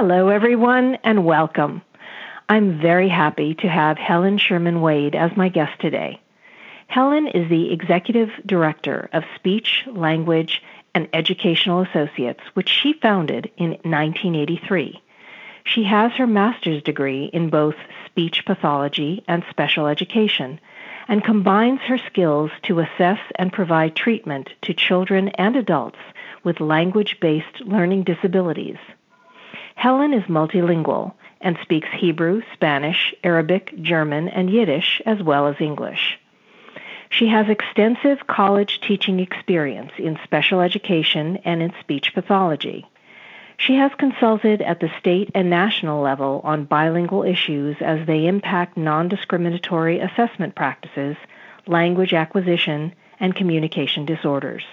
Hello, everyone, and welcome. I'm very happy to have Helen Sherman Wade as my guest today. Helen is the Executive Director of Speech, Language, and Educational Associates, which she founded in 1983. She has her master's degree in both speech pathology and special education and combines her skills to assess and provide treatment to children and adults with language based learning disabilities. Helen is multilingual and speaks Hebrew, Spanish, Arabic, German, and Yiddish, as well as English. She has extensive college teaching experience in special education and in speech pathology. She has consulted at the state and national level on bilingual issues as they impact non discriminatory assessment practices, language acquisition, and communication disorders.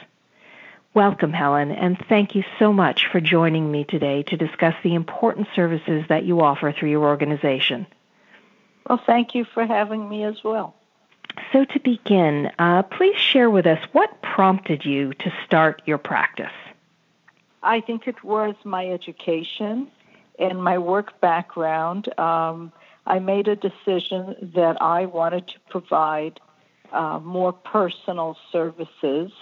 Welcome, Helen, and thank you so much for joining me today to discuss the important services that you offer through your organization. Well, thank you for having me as well. So, to begin, uh, please share with us what prompted you to start your practice. I think it was my education and my work background. Um, I made a decision that I wanted to provide uh, more personal services,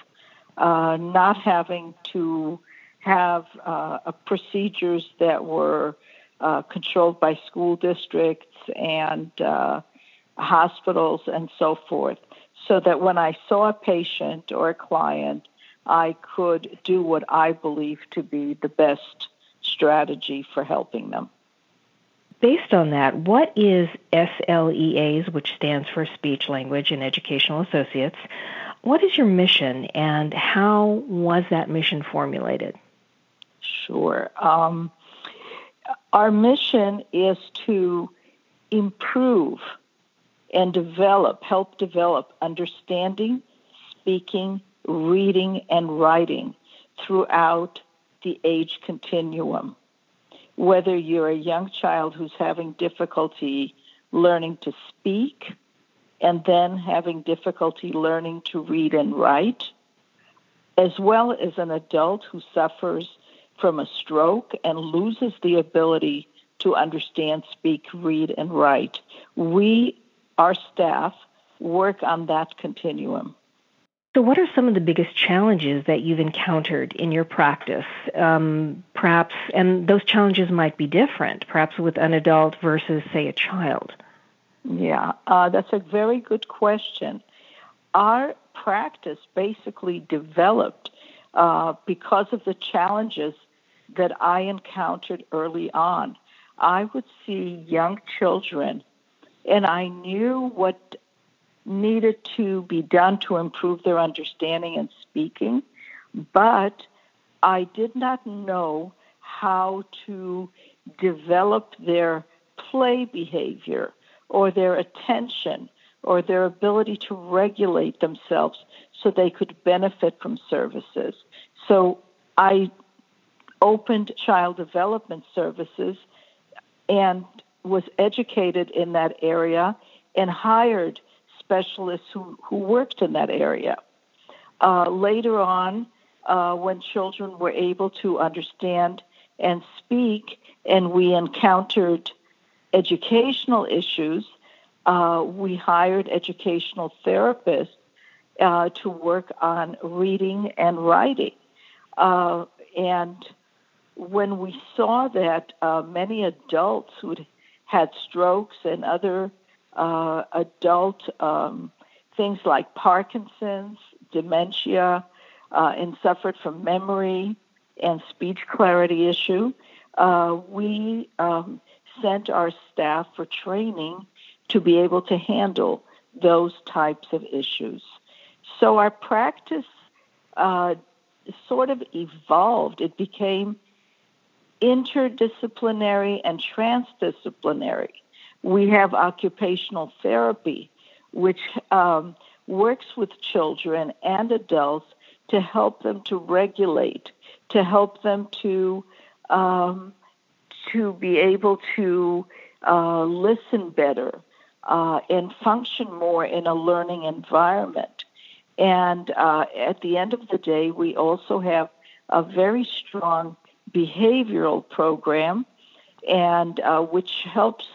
uh, not having to have uh, procedures that were uh, controlled by school districts and uh, hospitals and so forth, so that when I saw a patient or a client, I could do what I believe to be the best strategy for helping them. Based on that, what is SLEAs, which stands for Speech, Language, and Educational Associates? What is your mission and how was that mission formulated? Sure. Um, our mission is to improve and develop, help develop understanding, speaking, reading, and writing throughout the age continuum. Whether you're a young child who's having difficulty learning to speak and then having difficulty learning to read and write, as well as an adult who suffers from a stroke and loses the ability to understand, speak, read, and write. We our staff work on that continuum. So, what are some of the biggest challenges that you've encountered in your practice? Um, perhaps, and those challenges might be different, perhaps with an adult versus, say, a child. Yeah, uh, that's a very good question. Our practice basically developed uh, because of the challenges that I encountered early on. I would see young children and I knew what needed to be done to improve their understanding and speaking, but I did not know how to develop their play behavior or their attention or their ability to regulate themselves so they could benefit from services. So I opened child development services and was educated in that area and hired specialists who, who worked in that area. Uh, later on, uh, when children were able to understand and speak, and we encountered educational issues, uh, we hired educational therapists uh, to work on reading and writing. Uh, and when we saw that uh, many adults who'd had strokes and other uh, adult um, things like Parkinson's, dementia, uh, and suffered from memory and speech clarity issue, we um, sent our staff for training to be able to handle those types of issues. So our practice uh, sort of evolved. It became interdisciplinary and transdisciplinary. We have occupational therapy, which um, works with children and adults to help them to regulate, to help them to um, to be able to uh, listen better uh, and function more in a learning environment. And uh, at the end of the day, we also have a very strong behavioral program and uh, which helps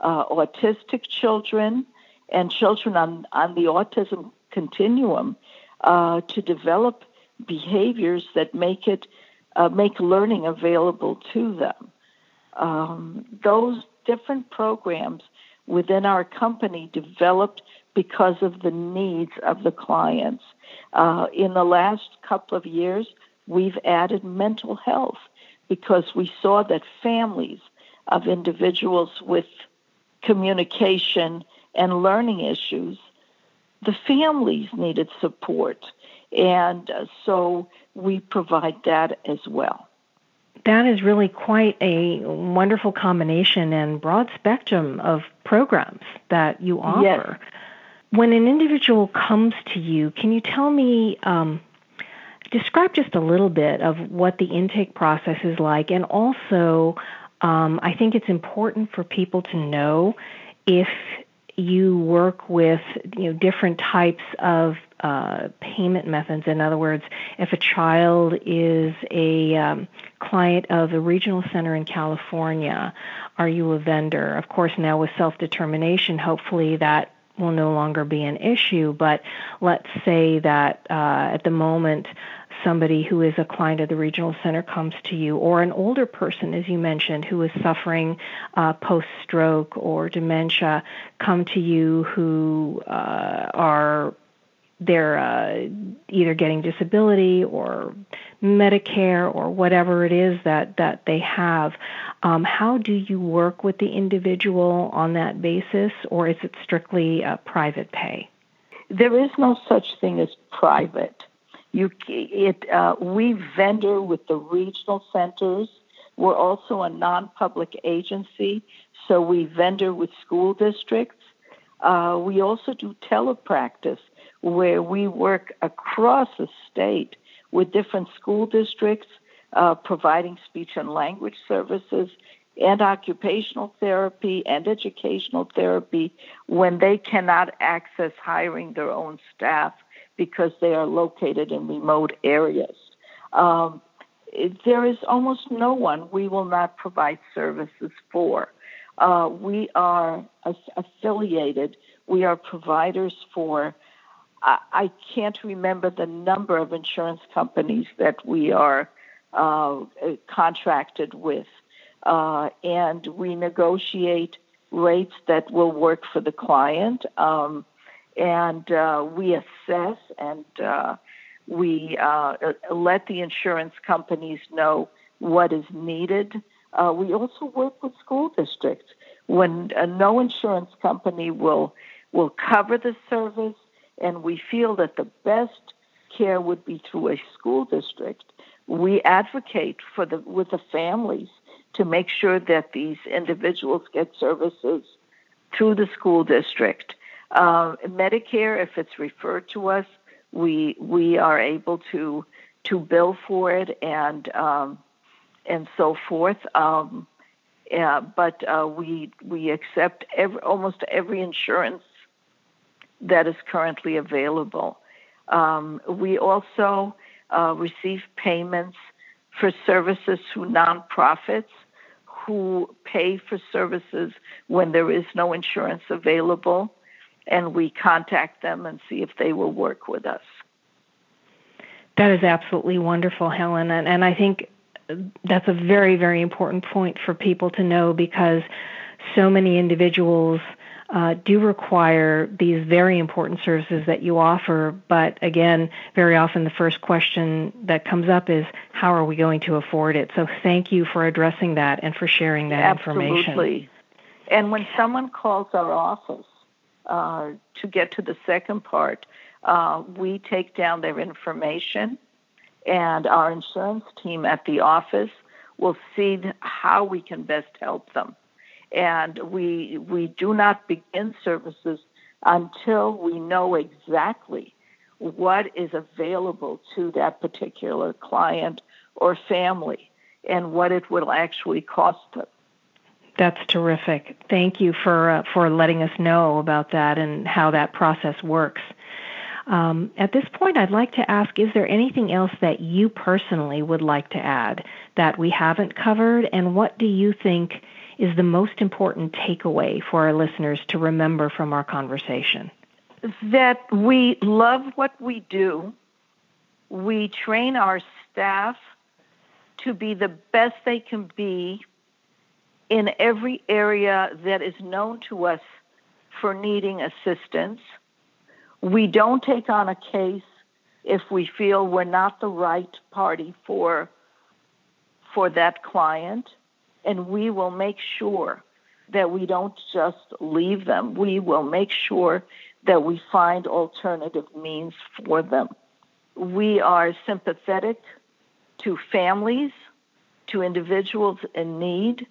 uh, autistic children and children on, on the autism continuum uh, to develop behaviors that make it uh, make learning available to them. Um, those different programs within our company developed because of the needs of the clients. Uh, in the last couple of years, we've added mental health because we saw that families of individuals with communication and learning issues, the families needed support. And uh, so we provide that as well. That is really quite a wonderful combination and broad spectrum of programs that you offer. Yes. When an individual comes to you, can you tell me, um, describe just a little bit of what the intake process is like, and also, um, I think it's important for people to know if you work with you know different types of uh, payment methods. In other words, if a child is a um, client of a regional center in California, are you a vendor? Of course, now with self determination, hopefully that will no longer be an issue. But let's say that uh, at the moment somebody who is a client of the regional center comes to you, or an older person, as you mentioned, who is suffering uh, post stroke or dementia, come to you who uh, are they're uh, either getting disability or Medicare or whatever it is that that they have. Um, how do you work with the individual on that basis, or is it strictly uh, private pay? There is no such thing as private. You, it, uh, we vendor with the regional centers. We're also a non-public agency, so we vendor with school districts. Uh, we also do telepractice, where we work across the state with different school districts, uh, providing speech and language services and occupational therapy and educational therapy when they cannot access hiring their own staff because they are located in remote areas. Um, there is almost no one we will not provide services for. Uh, we are affiliated, we are providers for, I, can't remember the number of insurance companies that we are uh, contracted with. Uh, and we negotiate rates that will work for the client. Um, and uh, we assess and uh, we uh, let the insurance companies know what is needed. Uh, we also work with school districts when uh, no insurance company will will cover the service, and we feel that the best care would be through a school district. We advocate for the with the families to make sure that these individuals get services through the school district. Uh, Medicare, if it's referred to us, we we are able to to bill for it and um, and so forth. Um, yeah, but uh, we we accept every, almost every insurance that is currently available. Um, we also uh, receive payments for services through nonprofits who pay for services when there is no insurance available and we contact them and see if they will work with us. That is absolutely wonderful, Helen. And, and I think that's a very, very important point for people to know because so many individuals uh, do require these very important services that you offer. But again, very often the first question that comes up is, how are we going to afford it? So thank you for addressing that and for sharing that Absolutely. information. Absolutely. And when someone calls our office, uh, to get to the second part, uh, we take down their information, and our insurance team at the office will see how we can best help them. And we we do not begin services until we know exactly what is available to that particular client or family and what it will actually cost them. That's terrific. Thank you for uh, for letting us know about that and how that process works. Um, at this point, I'd like to ask is there anything else that you personally would like to add that we haven't covered, and what do you think is the most important takeaway for our listeners to remember from our conversation? That we love what we do, we train our staff to be the best they can be in every area that is known to us for needing assistance. We don't take on a case if we feel we're not the right party for for that client and we will make sure that we don't just leave them. We will make sure that we find alternative means for them. We are sympathetic to families, to individuals in need,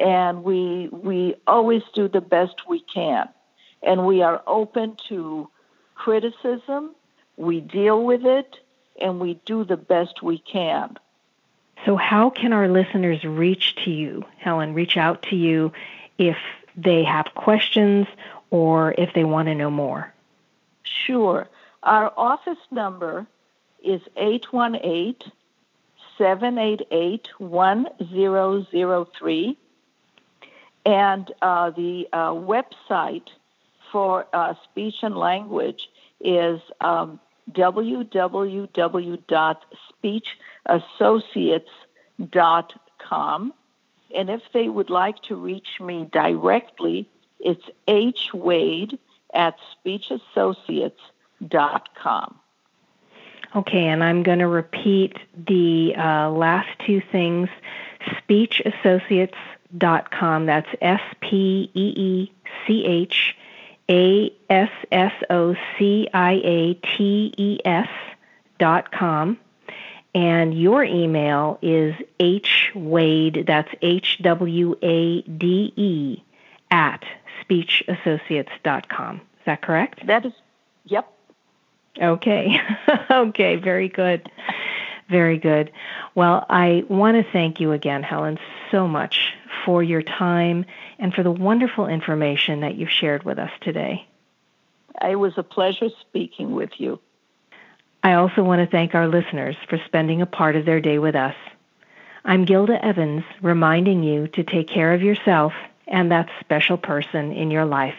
and we we always do the best we can. And we are open to criticism, we deal with it, and we do the best we can. So, how can our listeners reach to you, Helen, reach out to you if they have questions or if they want to know more? Sure. Our office number is 818 788 1003. And uh, the uh, website for uh, speech and language is um, www.speechassociates.com. And if they would like to reach me directly, it's hwade at speechassociates.com. Okay, and I'm going to repeat the uh, last two things speechassociates.com. That's S P E E C H A S S O C I A T E S dot com. And your email is hwade, that's H W A D E, at dot com. Is that correct? That is, yep. Okay. okay, very good. Very good. Well, I want to thank you again, Helen, so much for your time and for the wonderful information that you've shared with us today. It was a pleasure speaking with you. I also want to thank our listeners for spending a part of their day with us. I'm Gilda Evans, reminding you to take care of yourself and that special person in your life.